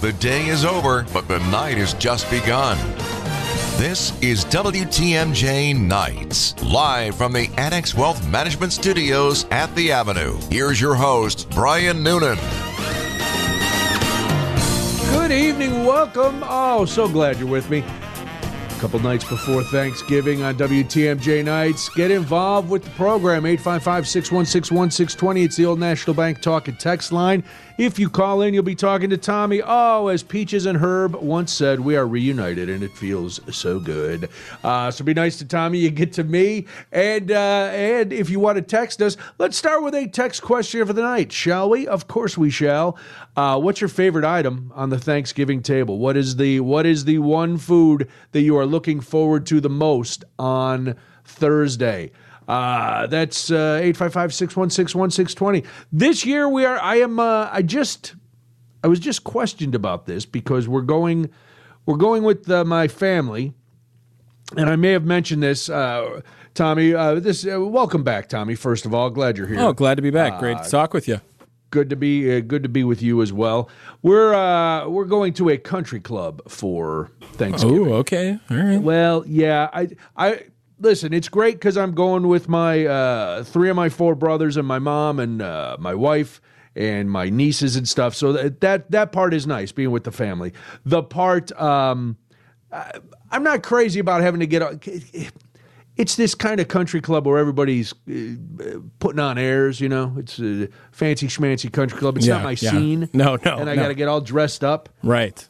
The day is over, but the night has just begun. This is WTMJ Nights, live from the Annex Wealth Management Studios at The Avenue. Here's your host, Brian Noonan. Good evening, welcome. Oh, so glad you're with me. Couple nights before Thanksgiving on WTMJ Nights. Get involved with the program, 855 616 1620. It's the Old National Bank Talk and Text line. If you call in, you'll be talking to Tommy. Oh, as Peaches and Herb once said, we are reunited and it feels so good. Uh, so be nice to Tommy. You get to me. And, uh, and if you want to text us, let's start with a text question for the night, shall we? Of course we shall. Uh, what's your favorite item on the Thanksgiving table? What is the what is the one food that you are looking forward to the most on Thursday? Uh, that's uh, 855 616 1620. This year, we are, I am, uh, I just, I was just questioned about this because we're going, we're going with uh, my family. And I may have mentioned this, uh, Tommy. Uh, this, uh, welcome back, Tommy. First of all, glad you're here. Oh, glad to be back. Great to talk with you. Good to be uh, good to be with you as well. We're uh, we're going to a country club for Thanksgiving. Oh, okay. All right. Well, yeah, I I listen. It's great because I'm going with my uh, three of my four brothers and my mom and uh, my wife and my nieces and stuff. So that that that part is nice being with the family. The part um, I, I'm not crazy about having to get. It's this kind of country club where everybody's uh, putting on airs, you know. It's a fancy schmancy country club. It's Yeah, not my yeah. scene. No, no, And I no. got to get all dressed up. Right.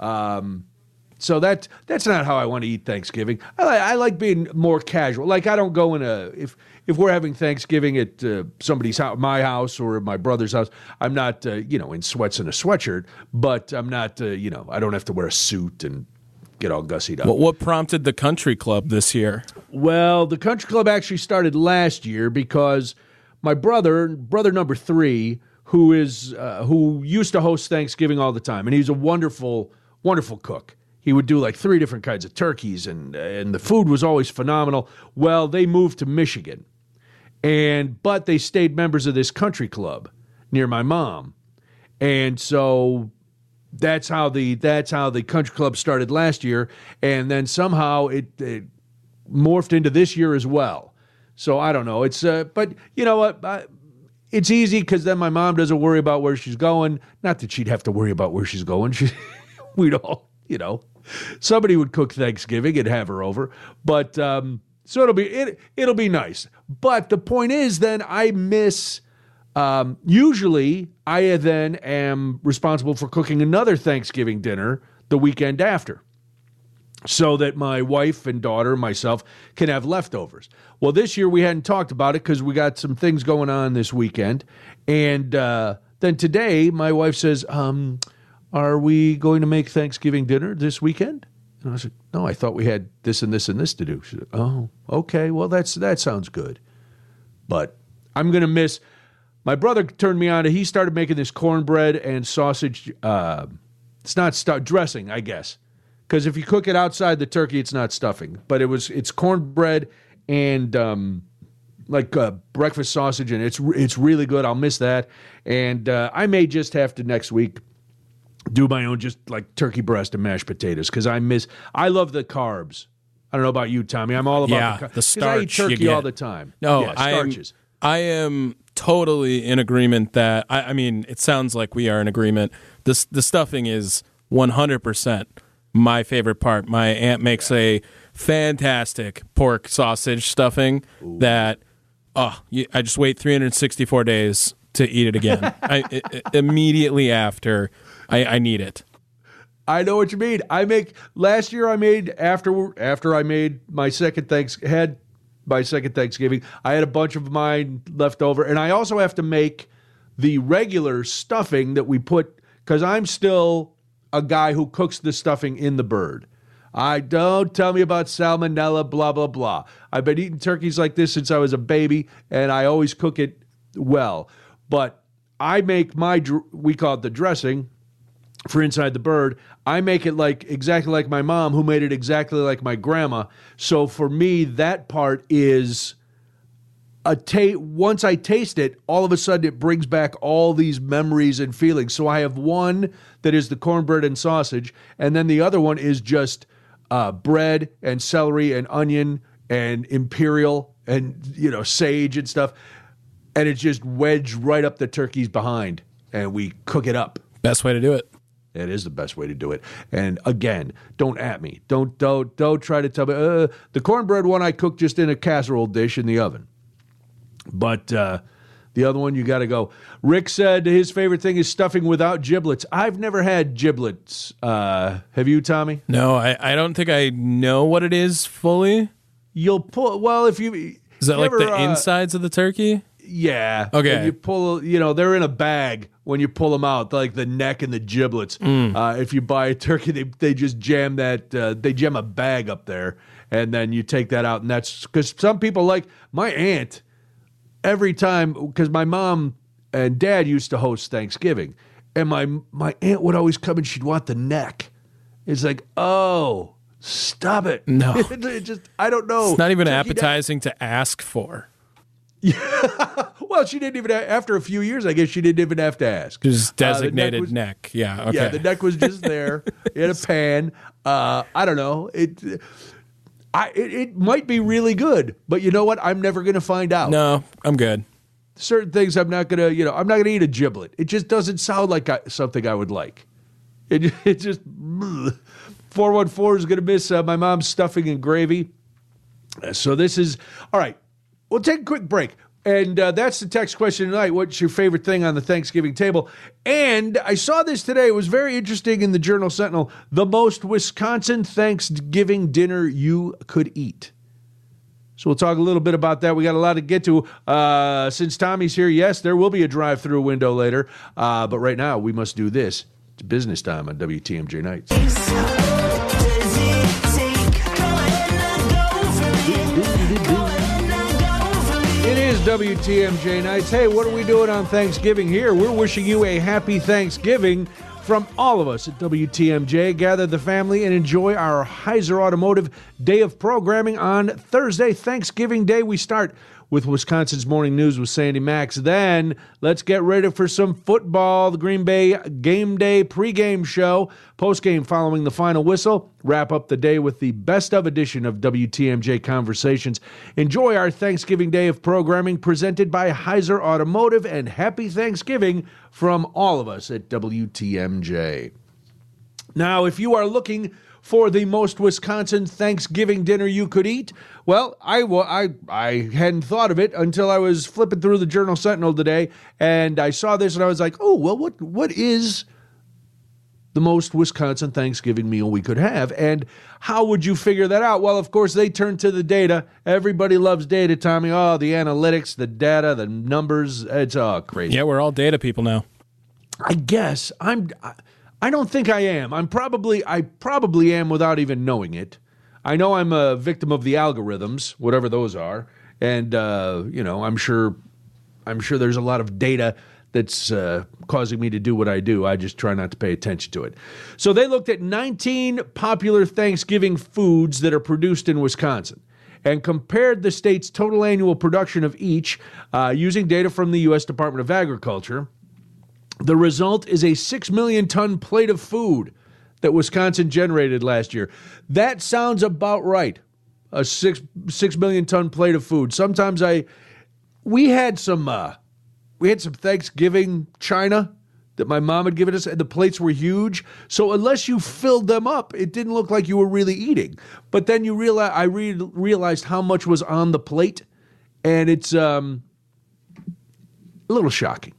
So that that's not how I want to eat Thanksgiving. I, li- I like being more casual. Like I don't go in a if if we're having Thanksgiving at uh, somebody's house, my house or my brother's house. I'm not uh, you know in sweats and a sweatshirt, but I'm not uh, you know I don't have to wear a suit and get all gussied up. what, what prompted the country club this year? Well, the country club actually started last year because my brother, brother number three, who is uh, who used to host Thanksgiving all the time, and he's a wonderful, wonderful cook. He would do like three different kinds of turkeys, and and the food was always phenomenal. Well, they moved to Michigan, and but they stayed members of this country club near my mom, and so that's how the that's how the country club started last year, and then somehow it, it morphed into this year as well. So I don't know. It's uh, but you know what? I, it's easy because then my mom doesn't worry about where she's going. Not that she'd have to worry about where she's going. She, we'd all, you know, somebody would cook Thanksgiving and have her over. But um, so it'll be it, it'll be nice. But the point is, then I miss. Um, usually, I then am responsible for cooking another Thanksgiving dinner the weekend after so that my wife and daughter and myself can have leftovers. Well, this year we hadn't talked about it because we got some things going on this weekend. And uh, then today, my wife says, um, Are we going to make Thanksgiving dinner this weekend? And I said, No, I thought we had this and this and this to do. She said, Oh, okay. Well, that's that sounds good. But I'm going to miss. My brother turned me on to. He started making this cornbread and sausage. Uh, it's not stu- dressing, I guess, because if you cook it outside the turkey, it's not stuffing. But it was it's cornbread and um, like uh, breakfast sausage, and it's it's really good. I'll miss that, and uh, I may just have to next week do my own just like turkey breast and mashed potatoes because I miss. I love the carbs. I don't know about you, Tommy. I'm all about Yeah, the, car- the 'cause I eat starch turkey all the time. No, yeah, I am. starches. I am totally in agreement that. I, I mean, it sounds like we are in agreement. This the stuffing is one hundred percent my favorite part. My aunt makes a fantastic pork sausage stuffing that. Oh, you, I just wait 364 days to eat it again. I- immediately after, I, I need it. I know what you mean. I make last year. I made after after I made my second thanks had my second Thanksgiving. I had a bunch of mine left over, and I also have to make the regular stuffing that we put because I'm still a guy who cooks the stuffing in the bird. I don't tell me about salmonella, blah blah blah. I've been eating turkeys like this since I was a baby, and I always cook it well. But I make my we call it the dressing for inside the bird. I make it like exactly like my mom, who made it exactly like my grandma. So for me, that part is a ta- once I taste it, all of a sudden it brings back all these memories and feelings. So I have one that is the cornbread and sausage, and then the other one is just uh, bread and celery and onion and imperial and you know sage and stuff, and it's just wedged right up the turkey's behind, and we cook it up. Best way to do it. It is the best way to do it. And again, don't at me. Don't don't don't try to tell me. Uh, the cornbread one I cooked just in a casserole dish in the oven. But uh, the other one you got to go. Rick said his favorite thing is stuffing without giblets. I've never had giblets. Uh, have you, Tommy? No, I, I don't think I know what it is fully. You'll pull. Well, if you Is that like the uh, insides of the turkey? Yeah. Okay. If you pull, you know, they're in a bag when you pull them out, like the neck and the giblets. Mm. Uh, if you buy a turkey, they, they just jam that, uh, they jam a bag up there, and then you take that out. And that's because some people like my aunt, every time, because my mom and dad used to host Thanksgiving, and my, my aunt would always come and she'd want the neck. It's like, oh, stop it. No. it just, I don't know. It's not even appetizing to ask for. Well, she didn't even. After a few years, I guess she didn't even have to ask. Just Uh, neck designated was- neck. Yeah. Okay. Yeah, the neck was just there in a pan. Uh, I don't know. It, I it, it might be really good, but you know what? I'm never going to find out. no, I'm good. Certain things I'm not going to. You know, I'm not going to eat a giblet. It just doesn't sound like I, something I would like. It it just. Four one four is going to miss uh, my mom's stuffing and gravy. Uh, So this is all right. We'll take a quick break. And uh, that's the text question tonight. What's your favorite thing on the Thanksgiving table? And I saw this today. It was very interesting in the Journal Sentinel. The most Wisconsin Thanksgiving dinner you could eat. So we'll talk a little bit about that. We got a lot to get to. Uh, since Tommy's here, yes, there will be a drive-through window later. Uh, but right now, we must do this. It's business time on WTMJ Nights. WTMJ Nights. Hey, what are we doing on Thanksgiving here? We're wishing you a happy Thanksgiving from all of us at WTMJ. Gather the family and enjoy our Heiser Automotive Day of Programming on Thursday, Thanksgiving Day. We start with Wisconsin's Morning News with Sandy Maxx. Then let's get ready for some football. The Green Bay Game Day pregame show, postgame following the final whistle. Wrap up the day with the best of edition of WTMJ Conversations. Enjoy our Thanksgiving Day of programming presented by Heiser Automotive, and happy Thanksgiving from all of us at WTMJ. Now, if you are looking for the most Wisconsin Thanksgiving dinner you could eat, well, I, wa- I, I hadn't thought of it until I was flipping through the Journal Sentinel today, and I saw this, and I was like, oh, well, what what is the most Wisconsin Thanksgiving meal we could have. And how would you figure that out? Well, of course, they turn to the data. Everybody loves data, Tommy. Oh, the analytics, the data, the numbers. It's all crazy. Yeah, we're all data people now. I guess I'm. I- I don't think I am. I'm probably. I probably am without even knowing it. I know I'm a victim of the algorithms, whatever those are, and uh, you know, I'm sure. I'm sure there's a lot of data that's uh, causing me to do what I do. I just try not to pay attention to it. So they looked at 19 popular Thanksgiving foods that are produced in Wisconsin and compared the state's total annual production of each uh, using data from the U.S. Department of Agriculture. The result is a 6 million ton plate of food that Wisconsin generated last year. That sounds about right. A 6 6 million ton plate of food. Sometimes I we had some uh we had some Thanksgiving china that my mom had given us and the plates were huge. So unless you filled them up, it didn't look like you were really eating. But then you realize I re- realized how much was on the plate and it's um a little shocking.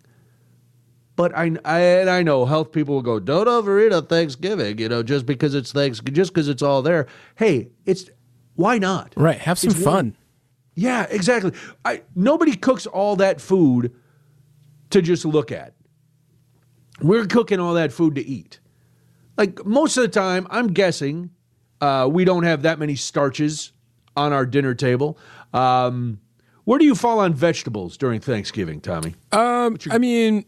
But I, I and I know health people will go, don't overeat on Thanksgiving, you know, just because it's thanks, just because it's all there. Hey, it's why not? Right. Have some It's fun. one- Yeah, exactly. I nobody cooks all that food to just look at. We're cooking all that food to eat. Like most of the time, I'm guessing uh, we don't have that many starches on our dinner table. Um, where do you fall on vegetables during Thanksgiving, Tommy? Um, I mean,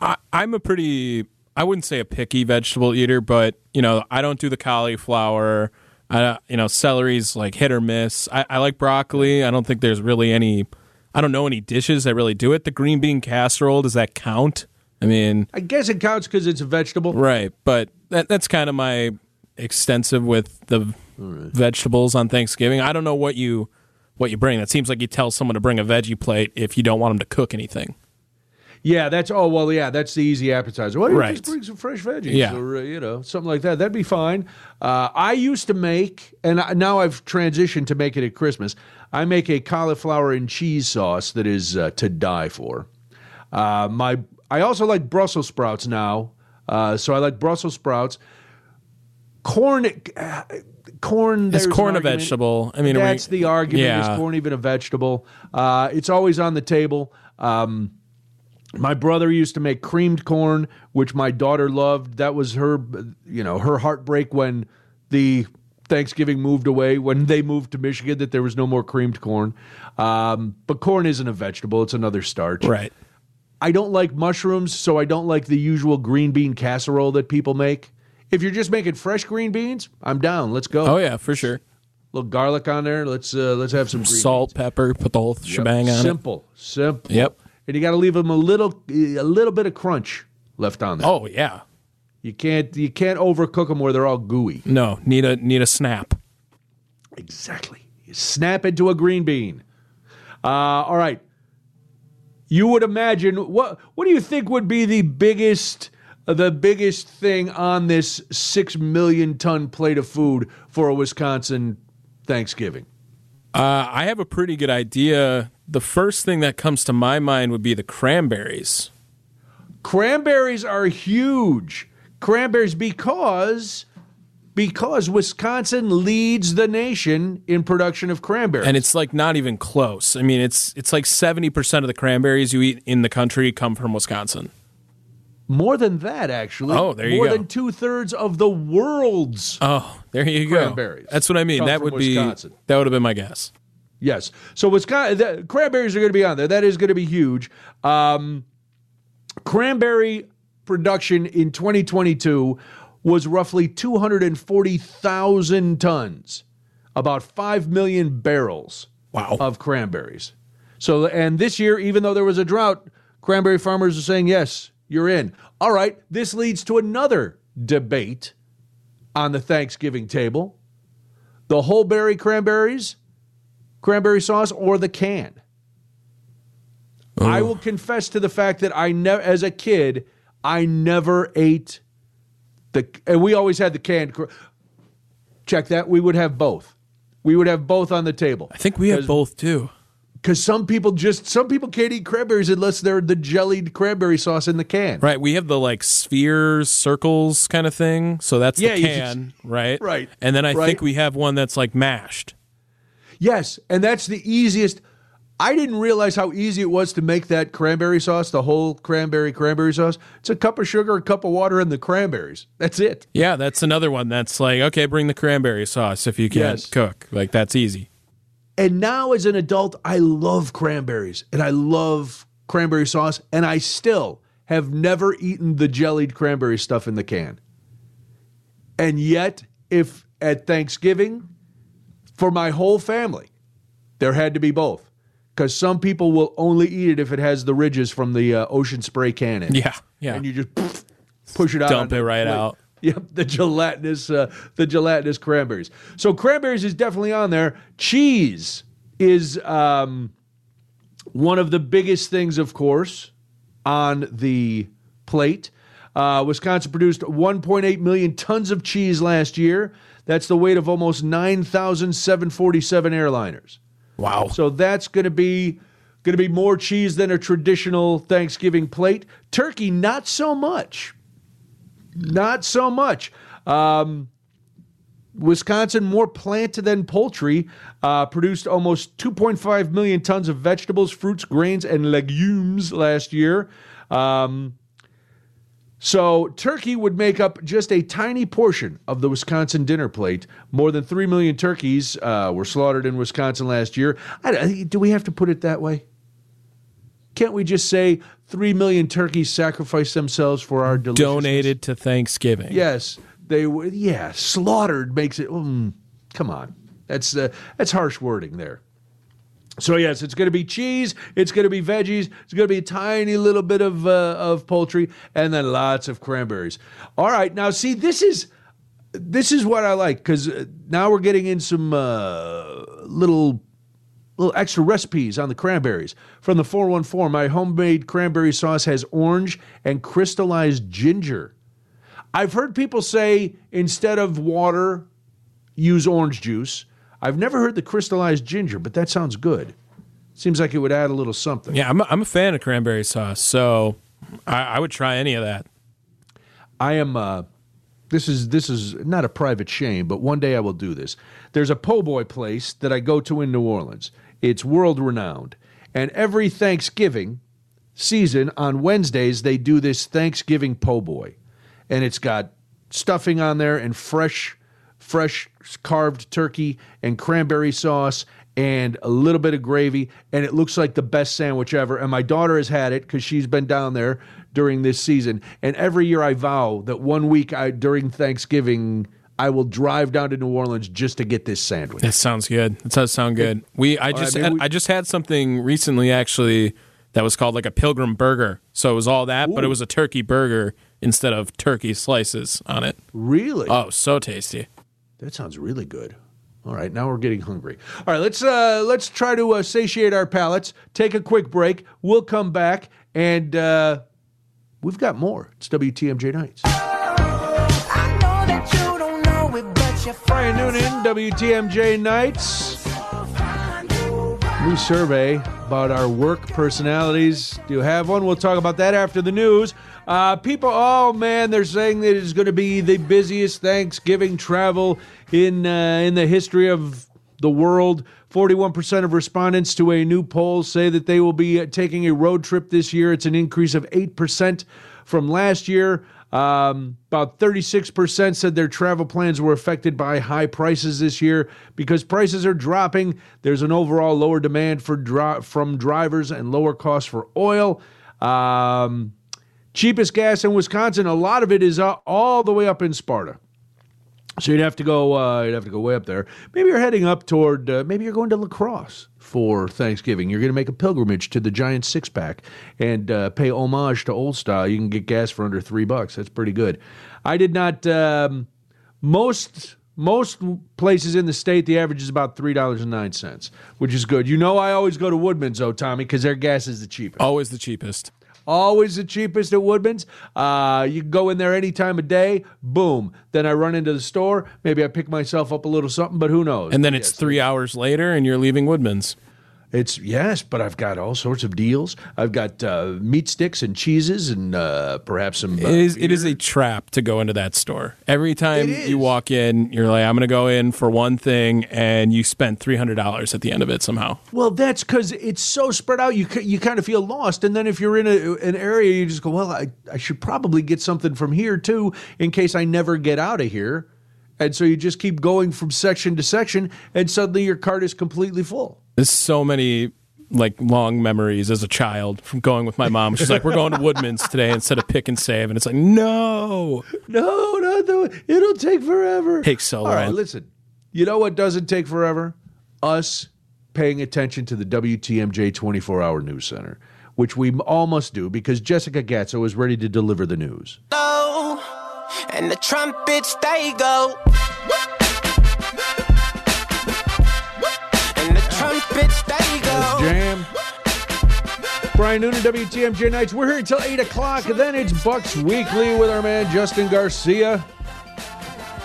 I, I'm a pretty, I wouldn't say a picky vegetable eater, but you know, I don't do the cauliflower. I, you know, celery's like hit or miss. I, I like broccoli. I don't think there's really any I don't know any dishes that really do it. The green bean casserole does that count? I mean, I guess it counts because it's a vegetable. right, but that that's kind of my extensive with the vegetables on Thanksgiving. I don't know what you what you bring. That seems like you tell someone to bring a veggie plate if you don't want them to cook anything. Yeah, that's oh well, yeah, that's the easy appetizer. Why don't you Right. just bring some fresh veggies, Yeah. or uh, you know something like that? That'd be fine. Uh, I used to make, and I, now I've transitioned to make it at Christmas. I make a cauliflower and cheese sauce that is uh, to die for. Uh, my I also like Brussels sprouts now, uh, so I like Brussels sprouts. Corn, uh, corn. Is corn a vegetable? I mean, are we- that's the argument. Yeah. Is corn even a vegetable? Uh, it's always on the table. Um, my brother used to make creamed corn, which my daughter loved. That was her, you know, her heartbreak when the Thanksgiving moved away, when they moved to Michigan, that there was no more creamed corn. Um, but corn isn't a vegetable; it's another starch. Right. I don't like mushrooms, so I don't like the usual green bean casserole that people make. If you're just making fresh green beans, I'm down. Let's go. Oh yeah, for sure. A little garlic on there. Let's uh, let's have some green Salt, pepper, put the whole shebang on it. simple, simple. Yep. And you got to leave them a little, a little bit of crunch left on there. Oh yeah. You can't, you can't overcook them where they're all gooey. No, need a need a snap. Exactly. You snap into a green bean. Uh, all right. You would imagine what? What do you think would be the biggest, the biggest thing on this six million ton plate of food for a Wisconsin Thanksgiving? Uh, I have a pretty good idea. The first thing that comes to my mind would be the cranberries. Cranberries are huge. Cranberries because because Wisconsin leads the nation in production of cranberries. and it's like not even close. I mean, it's it's like seventy percent of the cranberries you eat in the country come from Wisconsin. more than that, actually. Oh, there you more go. than two thirds of the world's. Oh, there you go. Cranberries That's what I mean. That would be that would have been my guess. Yes. So Wisconsin, the, cranberries are going to be on there. That is going to be huge. Um, cranberry production in 2022 was roughly 240,000 tons, about 5 million barrels Wow. of cranberries. So, and this year, even though there was a drought, cranberry farmers are saying, yes, you're in. All right, this leads to another debate on the Thanksgiving table the whole berry cranberries, cranberry sauce, or the can. I oh. will confess to the fact that I never, as a kid, I never ate the, and we always had the canned. Check that. We would have both. We would have both on the table. I think we have both too. Because some people just some people can't eat cranberries unless they're the jellied cranberry sauce in the can. Right, we have the like spheres, circles kind of thing. So that's Yeah, the can, right? Right, And then I right. think we have one that's like mashed. Yes, and that's the easiest. I didn't realize how easy it was to make that cranberry sauce, the whole cranberry cranberry sauce. It's a cup of sugar, a cup of water, and the cranberries. That's it. Yeah, that's another one that's like, okay, bring the cranberry sauce if you can't Yes. cook. Like that's easy. And now, as an adult, I love cranberries and I love cranberry sauce, and I still have never eaten the jellied cranberry stuff in the can. And yet, if at Thanksgiving, for my whole family, there had to be both. Because some people will only eat it if it has the ridges from the uh, ocean spray can in. it. Yeah, yeah. And you just poof, push it out. Dump it right plate. out. Yep, the gelatinous, uh, the gelatinous cranberries. So cranberries is definitely on there. Cheese is um, one of the biggest things, of course, on the plate. Uh, Wisconsin produced 1.8 million tons of cheese last year. That's the weight of almost 9,747 airliners. Wow. So that's going to be going to be more cheese than a traditional Thanksgiving plate. Turkey, not so much. Not so much. Um, Wisconsin, more plant than poultry, uh, produced almost 2.5 million tons of vegetables, fruits, grains, and legumes last year. Um, so turkey would make up just a tiny portion of the Wisconsin dinner plate. More than three million turkeys uh, were slaughtered in Wisconsin last year. I, I- do we have to put it that way? Can't we just say three million turkeys sacrificed themselves for our delicious Donated to Thanksgiving. Yes, they were. Yeah, slaughtered makes it. Mm, come on, that's uh, that's harsh wording there. So yes, it's going to be cheese. It's going to be veggies. It's going to be a tiny little bit of uh, of poultry, and then lots of cranberries. All right, now see, this is this is what I like because now we're getting in some uh, little little extra recipes on the cranberries from the 414. My homemade cranberry sauce has orange and crystallized ginger. I've heard people say instead of water, use orange juice. I've never heard the crystallized ginger, but that sounds good. Seems like it would add a little something. Yeah, I'm a, I'm a fan of cranberry sauce, so I, I would try any of that. I am. Uh, this is this is not a private shame, but one day I will do this. There's a po' boy place that I go to in New Orleans. It's world renowned, and every Thanksgiving season on Wednesdays they do this Thanksgiving po' boy, and it's got stuffing on there and fresh fresh carved turkey and cranberry sauce and a little bit of gravy, and it looks like the best sandwich ever. And my daughter has had it because she's been down there during this season. And every year I vow that one week I, during Thanksgiving, I will drive down to New Orleans just to get this sandwich. That sounds good. That does sound good. We I just right, we, I just had something recently actually that was called like a pilgrim burger. So it was all that, Ooh. but it was a turkey burger instead of turkey slices on it. Really? Oh, so tasty. That sounds really good. All right, now we're getting hungry. All right, let's uh, let's try to uh, satiate our palates. Take a quick break. We'll come back, and uh, we've got more. It's WTMJ Nights. Brian Noonan, WTMJ Nights. New survey about our work personalities. Do you have one? We'll talk about that after the news. Uh, people, oh man, they're saying that it's going to be the busiest Thanksgiving travel in uh, in the history of the world. 41% of respondents to a new poll say that they will be uh, taking a road trip this year. It's an increase of 8% from last year. Um, about 36% said their travel plans were affected by high prices this year because prices are dropping. There's an overall lower demand for dri- from drivers and lower costs for oil. Um, Cheapest gas in Wisconsin, a lot of it is uh, all the way up in Sparta. So you'd have to go. Uh, you'd have to go way up there. Maybe you're heading up toward. Uh, maybe you're going to La Crosse for Thanksgiving. You're going to make a pilgrimage to the Giant Six Pack and uh, pay homage to Old Style. You can get gas for under three bucks. That's pretty good. I did not. Um, most most places in the state, the average is about three dollars and nine cents, which is good. You know, I always go to Woodman's, though, Tommy, because their gas is the cheapest. Always the cheapest. Always the cheapest at Woodman's. Uh, you can go in there any time of day. Boom. Then I run into the store. Maybe I pick myself up a little something, but who knows? And then it's yes. three hours later, and you're leaving Woodman's. It's yes, but I've got all sorts of deals. I've got uh, meat sticks and cheeses and uh, perhaps some. Uh, it is it is a trap to go into that store. Every time you walk in, you're like, I'm going to go in for one thing, and you spent three hundred dollars at the end of it somehow. Well, that's because it's so spread out. You you kind of feel lost, and then if you're in a, an area, you just go, well, I I should probably get something from here too, in case I never get out of here. And so you just keep going from section to section, and suddenly your cart is completely full. There's so many like long memories as a child from going with my mom. She's like, "We're going to Woodman's today instead of Pick and Save," and it's like, "No, no, not the. It'll take forever. Takes so long." All right, listen. You know what doesn't take forever? Us paying attention to the WTMJ 24 Hour News Center, which we all must do because Jessica Gatzo is ready to deliver the news. Oh and the trumpets they go. And the trumpets they go. jam. Brian Noonan, WTMJ Nights. We're here until 8 o'clock. Then it's Bucks Weekly with our man Justin Garcia.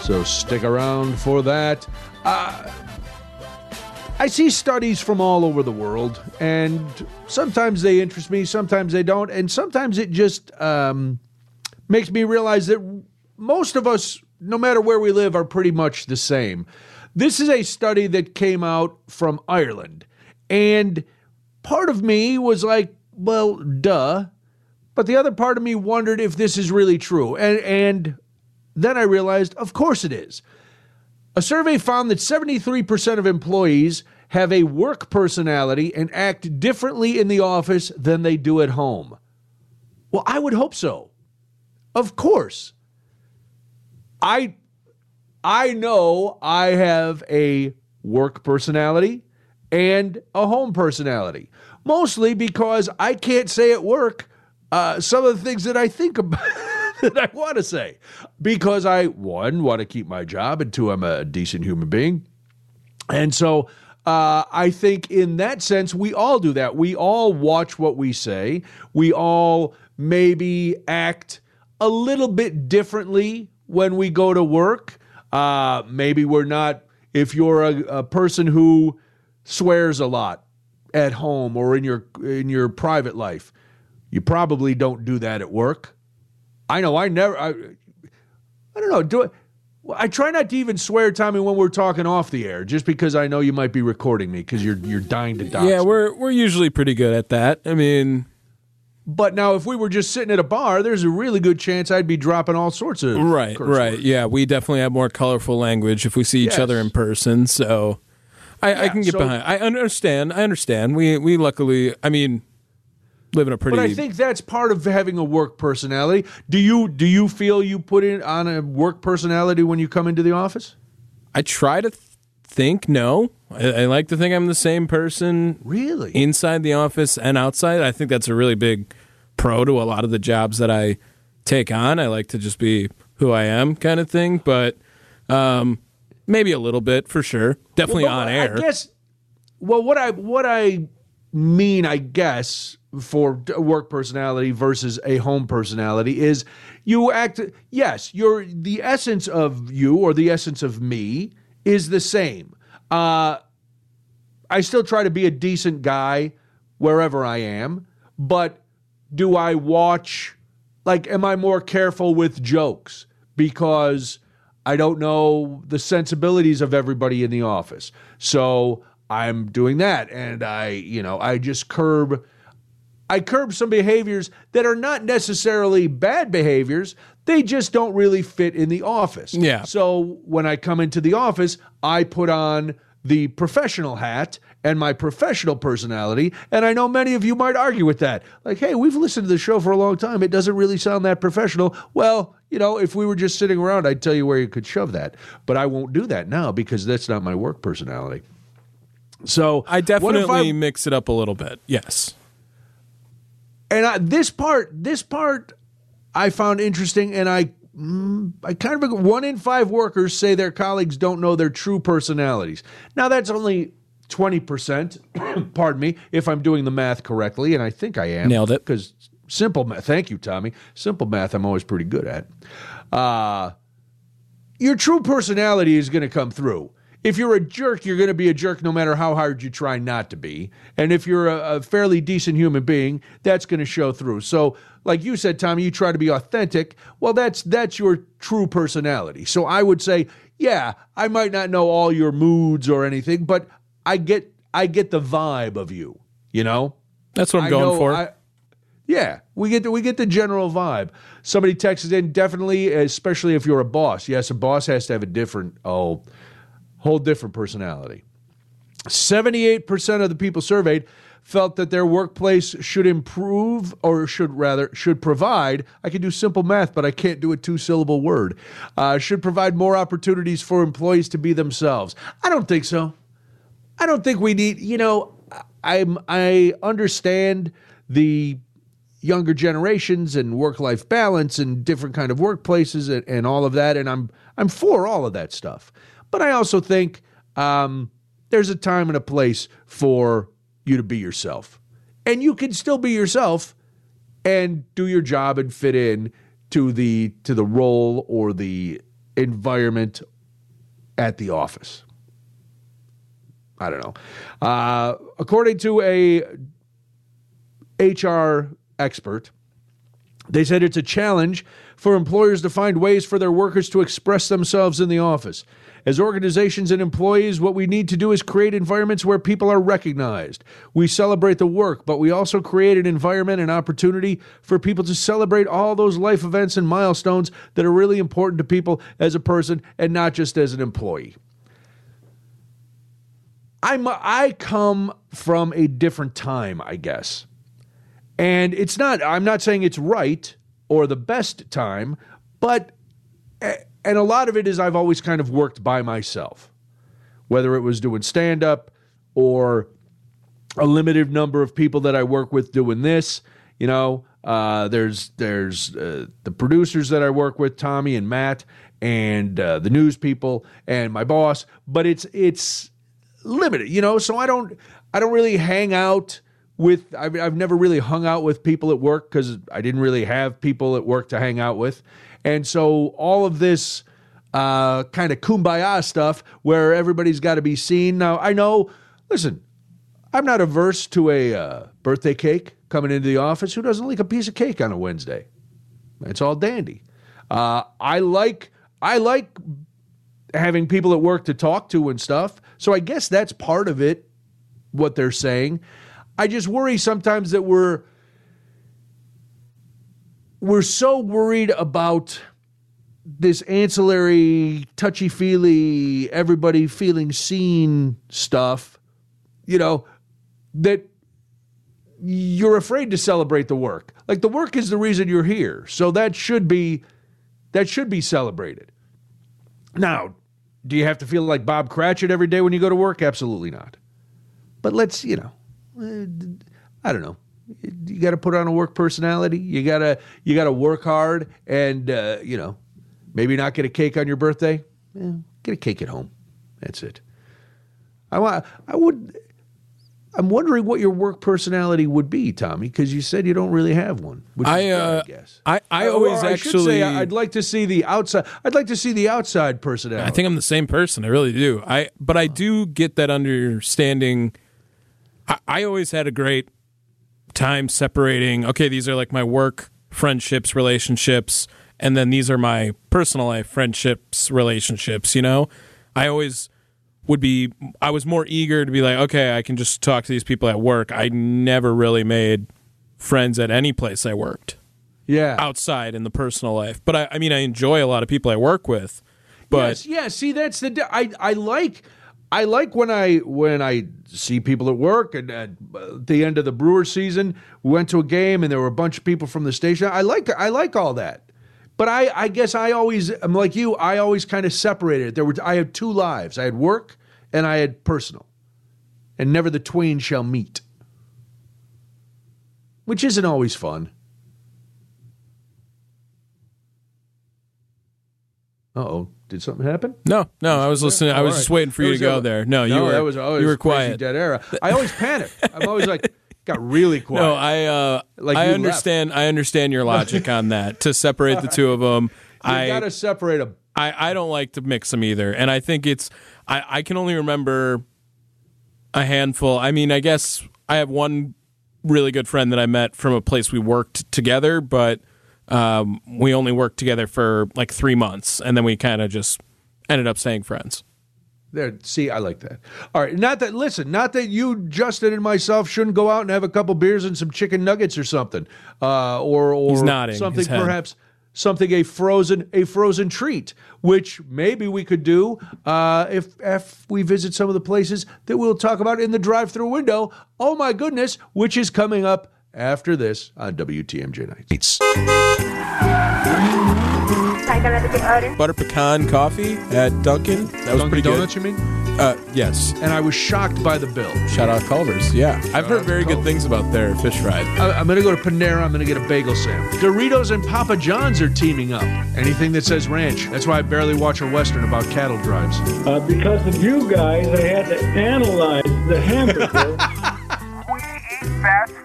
So stick around for that. Uh, I see studies from all over the world, and sometimes they interest me, sometimes they don't, and sometimes it just um, makes me realize that most of us, no matter where we live, are pretty much the same. This is a study that came out from Ireland. And part of me was like, well, duh. But the other part of me wondered if this is really true. And, and then I realized, of course it is. A survey found that 73% of employees have a work personality and act differently in the office than they do at home. Well, I would hope so. Of course. I I know I have a work personality and a home personality. Mostly because I can't say at work uh, some of the things that I think about. that I want to say because I, one, want to keep my job, and two, I'm a decent human being. And so uh, I think in that sense, we all do that. We all watch what we say. We all maybe act a little bit differently when we go to work. Uh, maybe we're not, if you're a, a person who swears a lot at home or in your in your private life, you probably don't do that at work. I know I never. I, I don't know. Do it. I try not to even swear, Tommy, when we're talking off the air, just because I know you might be recording me because you're you're dying to die. Yeah, we're we're usually pretty good at that. I mean, but now if we were just sitting at a bar, there's a really good chance I'd be dropping all sorts of right, right. Words. Yeah, we definitely have more colorful language if we see each Yes. other in person. So, I, I can get so- behind. I understand. I understand. We we luckily, I mean, live in a pretty. But I think that's part of having a work personality. Do you do you feel you put in on a work personality when you come into the office? I try to think. No, I, I like to think I'm the same person Really? inside the office and outside. I think that's a really big pro to a lot of the jobs that I take on. I like to just be who I am, kind of thing. But um, maybe a little bit for sure. Definitely Well, on I air. guess. Well, what I what I mean, I guess, for work personality versus a home personality is you act. Yes, you're the essence of you or the essence of me is the same. Uh, I still try to be a decent guy wherever I am, but do I watch like am I more careful with jokes because I don't know the sensibilities of everybody in the office. So I'm doing that and I, you know, I just curb I curb some behaviors that are not necessarily bad behaviors. They just don't really fit in the office. Yeah. So when I come into the office, I put on the professional hat and my professional personality. And I know many of you might argue with that. Like, hey, we've listened to the show for a long time. It doesn't really sound that professional. Well, you know, if we were just sitting around, I'd tell you where you could shove that. But I won't do that now because that's not my work personality. So I definitely mix it up a little bit. Yes. and I, this part, this part, I found interesting, and I, mm, I kind of one in five workers say their colleagues don't know their true personalities. Now that's only twenty percent. pardon me, if I'm doing the math correctly, and I think I am. Nailed it. Because simple math. Thank you, Tommy. Simple math, I'm always pretty good at. Uh, your true personality is going to come through. If you're a jerk, you're going to be a jerk no matter how hard you try not to be. And if you're a, a fairly decent human being, that's going to show through. So, like you said, Tommy, you try to be authentic. Well, that's that's your true personality. So I would say, yeah, I might not know all your moods or anything, but I get I get the vibe of you. You know, That's what I'm I going for. I- yeah, we get the, we get the general vibe. Somebody texted in definitely, especially if you're a boss. Yes, a boss has to have a different oh, whole different personality. Seventy-eight percent of the people surveyed felt that their workplace should improve or should rather should provide i can do simple math but i can't do a two syllable word uh, should provide more opportunities for employees to be themselves i don't think so I don't think we need, you know, I'm I understand the younger generations and work life balance and different kind of workplaces and, and all of that, and I'm I'm for all of that stuff. But I also think um, there's a time and a place for you to be yourself, and you can still be yourself and do your job and fit in to the to the role or the environment at the office. I don't know. Uh, according to a HR expert, they said it's a challenge for employers to find ways for their workers to express themselves in the office. As organizations and employees, what we need to do is create environments where people are recognized. We celebrate the work, but we also create an environment and opportunity for people to celebrate all those life events and milestones that are really important to people as a person and not just as an employee. I'm I come from a different time, I guess. And it's not I'm not saying it's right or the best time, but eh, and a lot of it is I've always kind of worked by myself. Whether it was doing stand up or a limited number of people that I work with doing this. You know, uh, there's there's uh, the producers that I work with, Tommy and Matt, and uh, the news people and my boss. But it's it's limited, you know. So I don't I don't really hang out with. I've, I've never really hung out with people at work because I didn't really have people at work to hang out with, and so all of this uh, kind of kumbaya stuff where everybody's got to be seen. Now I know. Listen, I'm not averse to a uh, birthday cake coming into the office. Who doesn't like a piece of cake on a Wednesday? It's all dandy. Uh, I like I like having people at work to talk to and stuff. So I guess that's part of it. What they're saying. I just worry sometimes that we're we're so worried about this ancillary touchy feely everybody feeling seen stuff you know that you're afraid to celebrate the work. Like the work is the reason you're here. So that should be that should be celebrated. Now, do you have to feel like Bob Cratchit every day when you go to work? Absolutely not. But let's, you know, uh, I don't know. You got to put on a work personality. You got to you got to work hard and uh, you know, maybe not get a cake on your birthday. Yeah, get a cake at home. That's it. I want I would I'm wondering what your work personality would be, Tommy, because you said you don't really have one. I, uh, I guess I, I always I actually say I'd like to see the outside. I'd like to see the outside personality. I think I'm the same person. I really do. I but I do get that understanding. I, I always had a great time separating. Okay, these are like my work friendships, relationships, and then these are my personal life friendships, relationships. You know, I always would be I was more eager to be like, okay, I can just talk to these people at work. I never really made friends at any place I worked. Yeah. Outside in the personal life. But I, I mean I enjoy a lot of people I work with. But yes, yeah, see that's the I I like I like when I when I see people at work and at the end of the Brewer season, we went to a game and there were a bunch of people from the station. I like I like all that. But I, I guess I always, I'm like you, I always kind of separated. There were, I had two lives. I had work and I had personal. And never the twain shall meet. Which isn't always fun. Uh oh. Did something happen? No, no. I was listening. I was right. just waiting for you to go there. No, you no, were. that was always you were crazy quiet. Dead era. I always panic. I'm always like, got really quiet. No, I uh, Like I you understand. I understand your logic on that. To separate the two of them, you I got to separate them. I, I don't like to mix them either. And I think it's, I, I can only remember a handful. I mean, I guess I have one really good friend that I met from a place we worked together, but um, we only worked together for like three months. And then we kind of just ended up staying friends. There, see, I like that. All right, not that. Listen, not that you, Justin, and myself shouldn't go out and have a couple beers and some chicken nuggets or something, uh, or or He's nodding something perhaps something a frozen a frozen treat, which maybe we could do uh, if if we visit some of the places that we'll talk about in the drive-through window. Oh my goodness, which is coming up after this on WTMJ Nights. It's I got another big order. Butter pecan coffee at Dunkin'. That was Dunkin' pretty Donuts, good. you mean? Uh, yes. And I was shocked by the bill. Shout out Culver's. Yeah. I've heard out very good Culver's. things about their fish fry. I- I'm going to go to Panera. I'm going to get a bagel sandwich. Doritos and Papa John's are teaming up. Anything that says ranch. That's why I barely watch a Western about cattle drives. Uh, because of you guys, I had to analyze the hamburger. We eat fast food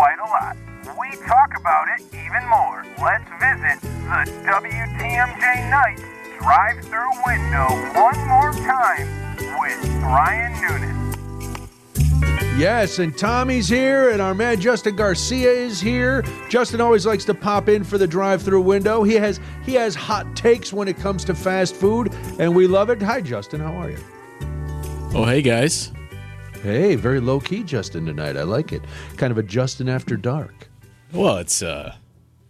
quite a lot. We talk about it even more. Let's visit the WTMJ Nights drive through window one more time with Brian Noonan. Yes, and Tommy's here, and our man Justin Garcia is here. Justin always likes to pop in for the drive-through window. He has he has hot takes when it comes to fast food, and we love it. Hi, Justin. How are you? Oh, hey guys. Hey, very low key, Justin tonight. I like it. Kind of a Justin after dark. Well, it's uh,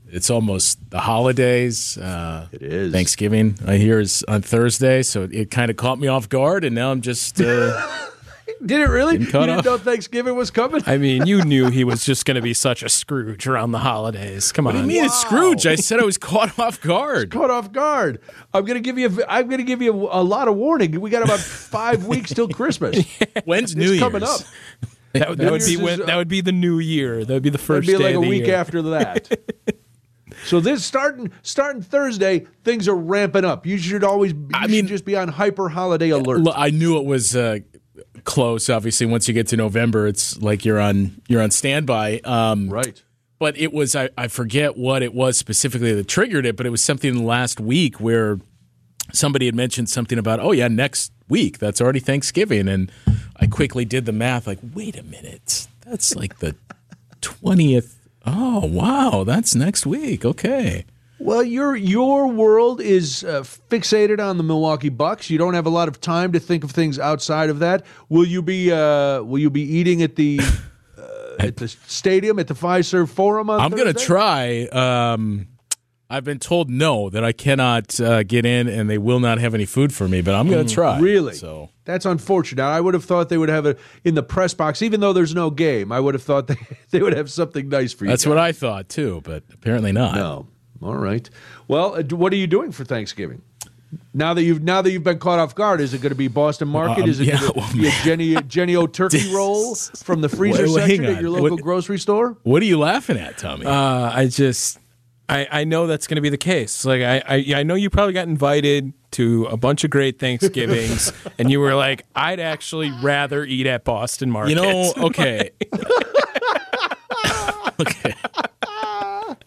it's almost the holidays. Uh, It is. Thanksgiving. I hear is on Thursday, so it kind of caught me off guard, and now I'm just uh, Did it really? You didn't know Thanksgiving was coming? I mean, you knew he was just going to be such a Scrooge around the holidays. Come on. What do you mean it's Scrooge? I said I was caught off guard. Caught off guard. I'm gonna give you. A, I'm gonna give you a, a lot of warning. We got about five weeks till Christmas. When's New it's Year's? coming up. That, would- that would be Year's when, is, uh, that would be the new year. That would be the first. It'd first be like a week year. after that. so this starting starting Thursday, things are ramping up. You should always. You I should mean- just be on hyper holiday alert. I knew it was uh, close. Obviously, once you get to November, it's like you're on you're on standby. Um, right. but it was I, I forget what it was specifically that triggered it, but it was something last week where somebody had mentioned something about oh yeah next week that's already Thanksgiving, and I quickly did the math like wait a minute that's like the twentieth. Oh wow, that's next week. Okay. Well, your your world is uh, fixated on the Milwaukee Bucks. You don't have a lot of time to think of things outside of that. Will you be uh, Will you be eating at the uh, at the stadium at the Fiserv Forum on I'm gonna try. Um, I've been told no that I cannot uh, get in, and they will not have any food for me. But I'm gonna try. Really? So That's unfortunate. I would have thought they would have it in the press box, even though there's no game. I would have thought they, they would have something nice for you. that's what I thought too, but apparently not. No. All right. Well, uh, what are you doing for Thanksgiving? Now that you've now that you've been caught off guard, is it going to be Boston Market? Um, is it yeah, going to well, be a Jenny Jennie-O turkey roll from the freezer Wait, wait, section at your local What- grocery store? What are you laughing at, Tommy? Uh, I just, I, I know that's going to be the case. Like, I, I, I know you probably got invited to a bunch of great Thanksgivings, and you were like, I'd actually rather eat at Boston Market. you know, okay. okay.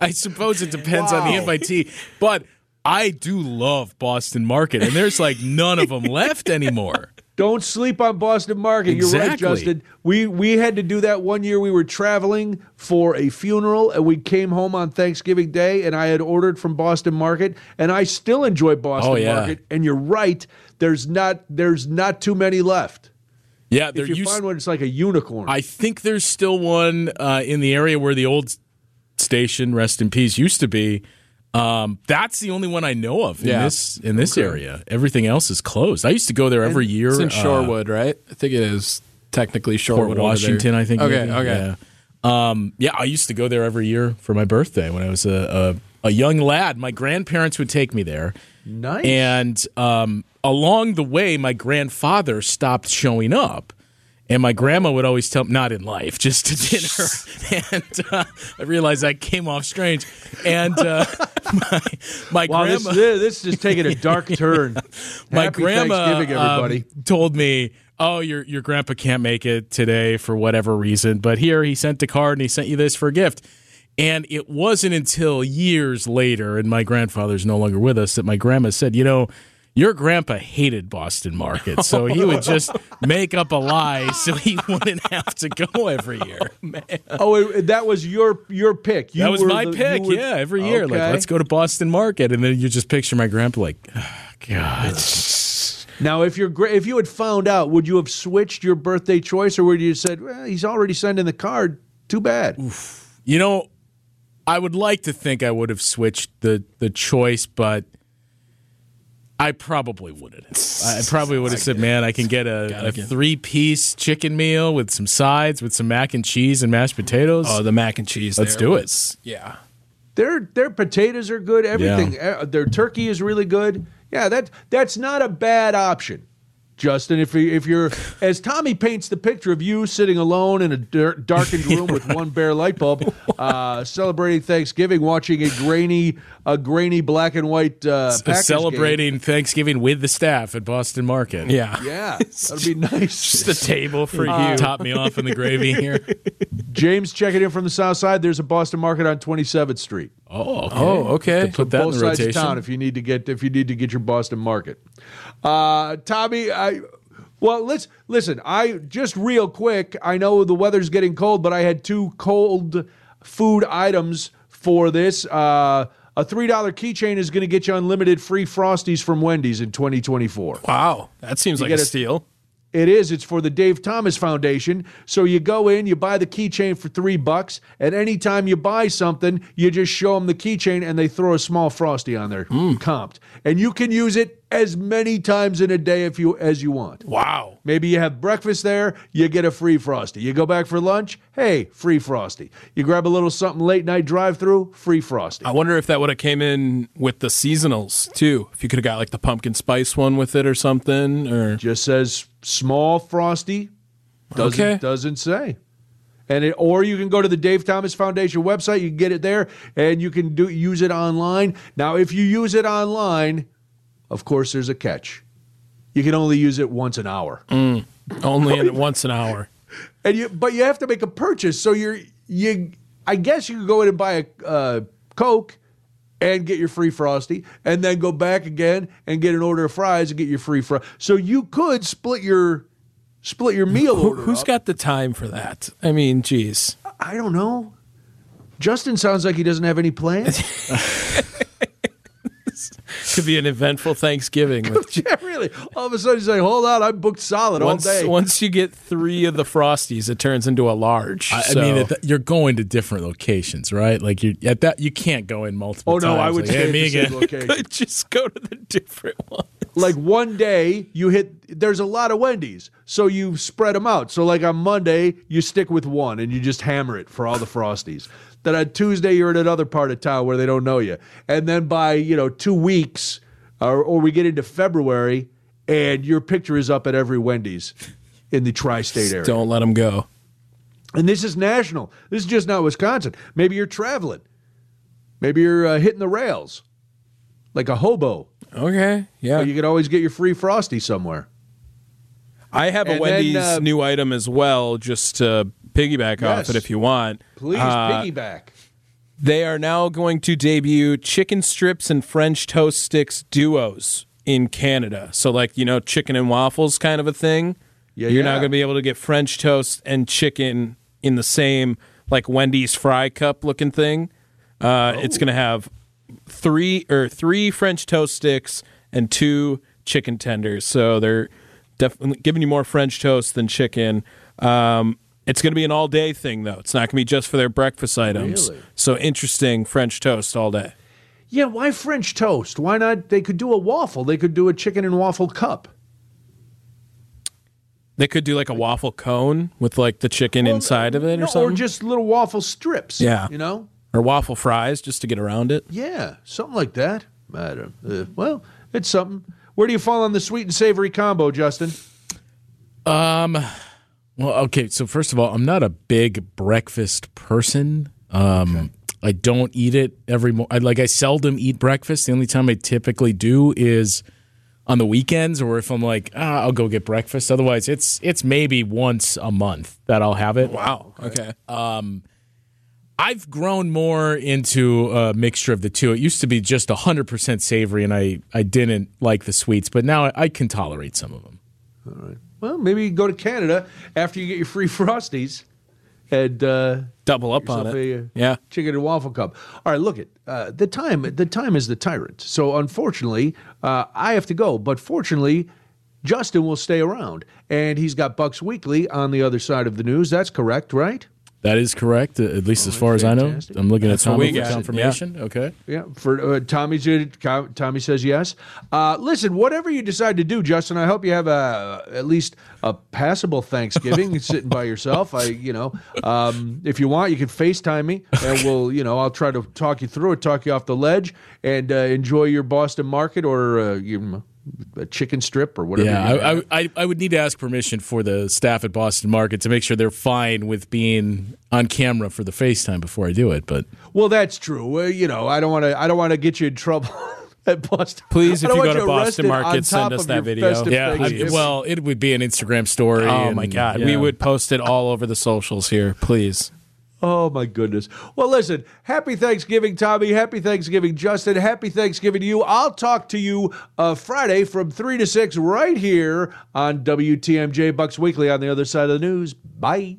I suppose it depends on the invitee, but I do love Boston Market, and there's like none of them left anymore. Don't sleep on Boston Market. You're right, Justin. We we had to do that one year. We were traveling for a funeral, and we came home on Thanksgiving Day, and I had ordered from Boston Market, and I still enjoy Boston Oh, yeah. Market. And you're right. There's not there's not too many left. Yeah, If you used find one, it's like a unicorn. I think there's still one uh, in the area where the old station, rest in peace, used to be. Um, that's the only one I know of in Yeah. this in this area. Everything else is closed. I used to go there every year. It's in uh, Shorewood, right? I think it is technically Shorewood. Port. Washington, I think. Okay, maybe. okay. Yeah. Um, yeah, I used to go there every year for my birthday when I was a, a, a young lad. My grandparents would take me there. nice. And um, along the way, my grandfather stopped showing up. And my grandma would always tell not in life, just to dinner. and uh, I realized that came off strange. And uh, my, my wow, grandma, this this is just taking a dark turn. my Happy grandma Thanksgiving, everybody. um, told me, "Oh, your your grandpa can't make it today for whatever reason, but here he sent a card and he sent you this for a gift." And it wasn't until years later, and my grandfather's no longer with us, that my grandma said, "You know." Your grandpa hated Boston Market, so he would just make up a lie so he wouldn't have to go every year. oh, it, that was your your pick. You that was my the- pick, were- yeah, every year. Like, let's go to Boston Market. And then you just picture my grandpa like, "Ah, God. Now, if you're gra- if you had found out, would you have switched your birthday choice, or would you have said, "Well, he's already sending the card. Too bad." You know, I would like to think I would have switched the the choice, but I probably wouldn't. I probably would have said, "Man, I can get a, a three piece chicken meal with some sides, with some mac and cheese and mashed potatoes." Oh, the mac and cheese. Let's there do it. was- Yeah. Their their potatoes are good. Everything. Uh, Their turkey is really good. Yeah, that that's not a bad option. Justin, if you if you're as Tommy paints the picture of you sitting alone in a dar- darkened room with one bare light bulb, uh, celebrating Thanksgiving, watching a grainy a grainy black and white uh, Packers game. Celebrating Thanksgiving with the staff at Boston Market. Yeah. Yeah, that'd be nice. Just a table for Uh, you. top me off in the gravy here. James checking in from the south side. There's a Boston Market on 27th Street. Oh, okay. Oh, okay. Put that both in the sides rotation. of town if you need to get if you need to get your Boston market. Uh, Tommy, I well let's listen. I just real quick. I know the weather's getting cold, but I had two cold food items for this. Uh, a three dollar keychain is going to get you unlimited free frosties from Wendy's in 2024. Wow. That seems like get a a- steal. It is. It's for the Dave Thomas Foundation. So you go in, you buy the keychain for three bucks, and anytime you buy something, you just show them the keychain, and they throw a small frosty on there, hmm. comped, and you can use it as many times in a day if you as you want. Wow. Maybe you have breakfast there, you get a free frosty. You go back for lunch, hey, free frosty. You grab a little something late night drive through, free frosty. I wonder if that would have came in with the seasonals too. If you could have got like the pumpkin spice one with it or something, or Just says small frosty. Doesn't Okay. doesn't say. And it, or you can go to the Dave Thomas Foundation website. You can get it there, and you can do use it online. Now, if you use it online, of course, there's a catch. You can only use it once an hour, only in once an hour. and you but you have to make a purchase. So you're you. I guess you could go in and buy a uh, Coke and get your free frosty, and then go back again and get an order of fries and get your free fry. So you could split your split your meal Who, order. who's up. got the time for that? I mean, geez. I don't know. Justin sounds like he doesn't have any plans. Could be an eventful Thanksgiving. With, yeah, really. All of a sudden he's like, "Hold on, I'm booked solid once, all day." once you get three of the frosties, it turns into a large. I, I mean, the- you're going to different locations, right? Like you at that, you can't go in multiple. oh no, I would like, stay hey, at me the same again. location. just go to the different one. like one day you hit. There's a lot of Wendy's, so you spread them out. So like on Monday you stick with one and you just hammer it for all the frosties. Then on Tuesday you're in another part of town where they don't know you, and then by you know two weeks, or, or we get into February, and your picture is up at every Wendy's in the tri-state area. Don't let them go. And this is national. This is just not Wisconsin. Maybe you're traveling. Maybe you're uh, hitting the rails like a hobo. Okay, yeah. You could always get your free frosty somewhere. I have a Wendy's then, uh, new item as well, just to piggyback off it if you want. Please Uh, piggyback. They are now going to debut chicken strips and French toast sticks duos in Canada. So, like, you know, chicken and waffles kind of a thing. Yeah, You're yeah. now going to be able to get French toast and chicken in the same, like, Wendy's fry cup looking thing. Uh, It's going to have three or three French toast sticks and two chicken tenders. So they're definitely giving you more French toast than chicken. Um, it's going to be an all day thing, though. It's not going to be just for their breakfast items. Really? So interesting French toast all day. Yeah, why French toast? Why not? They could do a waffle. They could do a chicken and waffle cup. They could do like a waffle cone with like the chicken inside of it No, or something. Or just little waffle strips. Yeah. You know? or waffle fries just to get around it. Yeah, something like that. I uh, well, it's something. Where do you fall on the sweet and savory combo, Justin? Um, well, okay. So first of all, I'm not a big breakfast person. Um, I don't eat it every morning. Like I seldom eat breakfast. The only time I typically do is on the weekends, or if I'm like, ah, I'll go get breakfast. Otherwise, it's it's maybe once a month that I'll have it. Wow. Okay. I've grown more into a mixture of the two. It used to be just 100% savory, and I, I didn't like the sweets, but now I, I can tolerate some of them. All right. Well, maybe you go to Canada after you get your free Frosties and uh, Double up on yourself it. a, uh, yeah. chicken and waffle cup. All right, look it. Uh, the time, the time is the tyrant. So unfortunately, uh, I have to go. But fortunately, Justin will stay around, and he's got Bucks Weekly on the other side of the news. That's correct, right? That is correct, uh, at least as far as I know. I'm looking That's at Tommy for confirmation. Okay. Yeah. For uh, Tommy, Tommy says yes. Uh, listen, whatever you decide to do, Justin, I hope you have a at least a passable Thanksgiving sitting by yourself. I, you know, um, if you want, you can FaceTime me, and we'll, you know, I'll try to talk you through it, talk you off the ledge, and uh, enjoy your Boston market or uh, your, a chicken strip or whatever. Yeah, I, I, I- I would need to ask permission for the staff at Boston Market to make sure they're fine with being on camera for the FaceTime before I do it. But Well, that's true. Uh, you know, I don't want to. I don't want to get you in trouble at Boston. Please, if you go to Boston Market, send us that video. yeah, I, well, it would be an Instagram story. Oh and- my God. yeah. We would post it all over the socials here, please. Oh my goodness. Well, listen, happy Thanksgiving, Tommy. Happy Thanksgiving, Justin. Happy Thanksgiving to you. I'll talk to you uh, Friday from 3 to 6 right here on WTMJ Bucks Weekly on the other side of the news. Bye.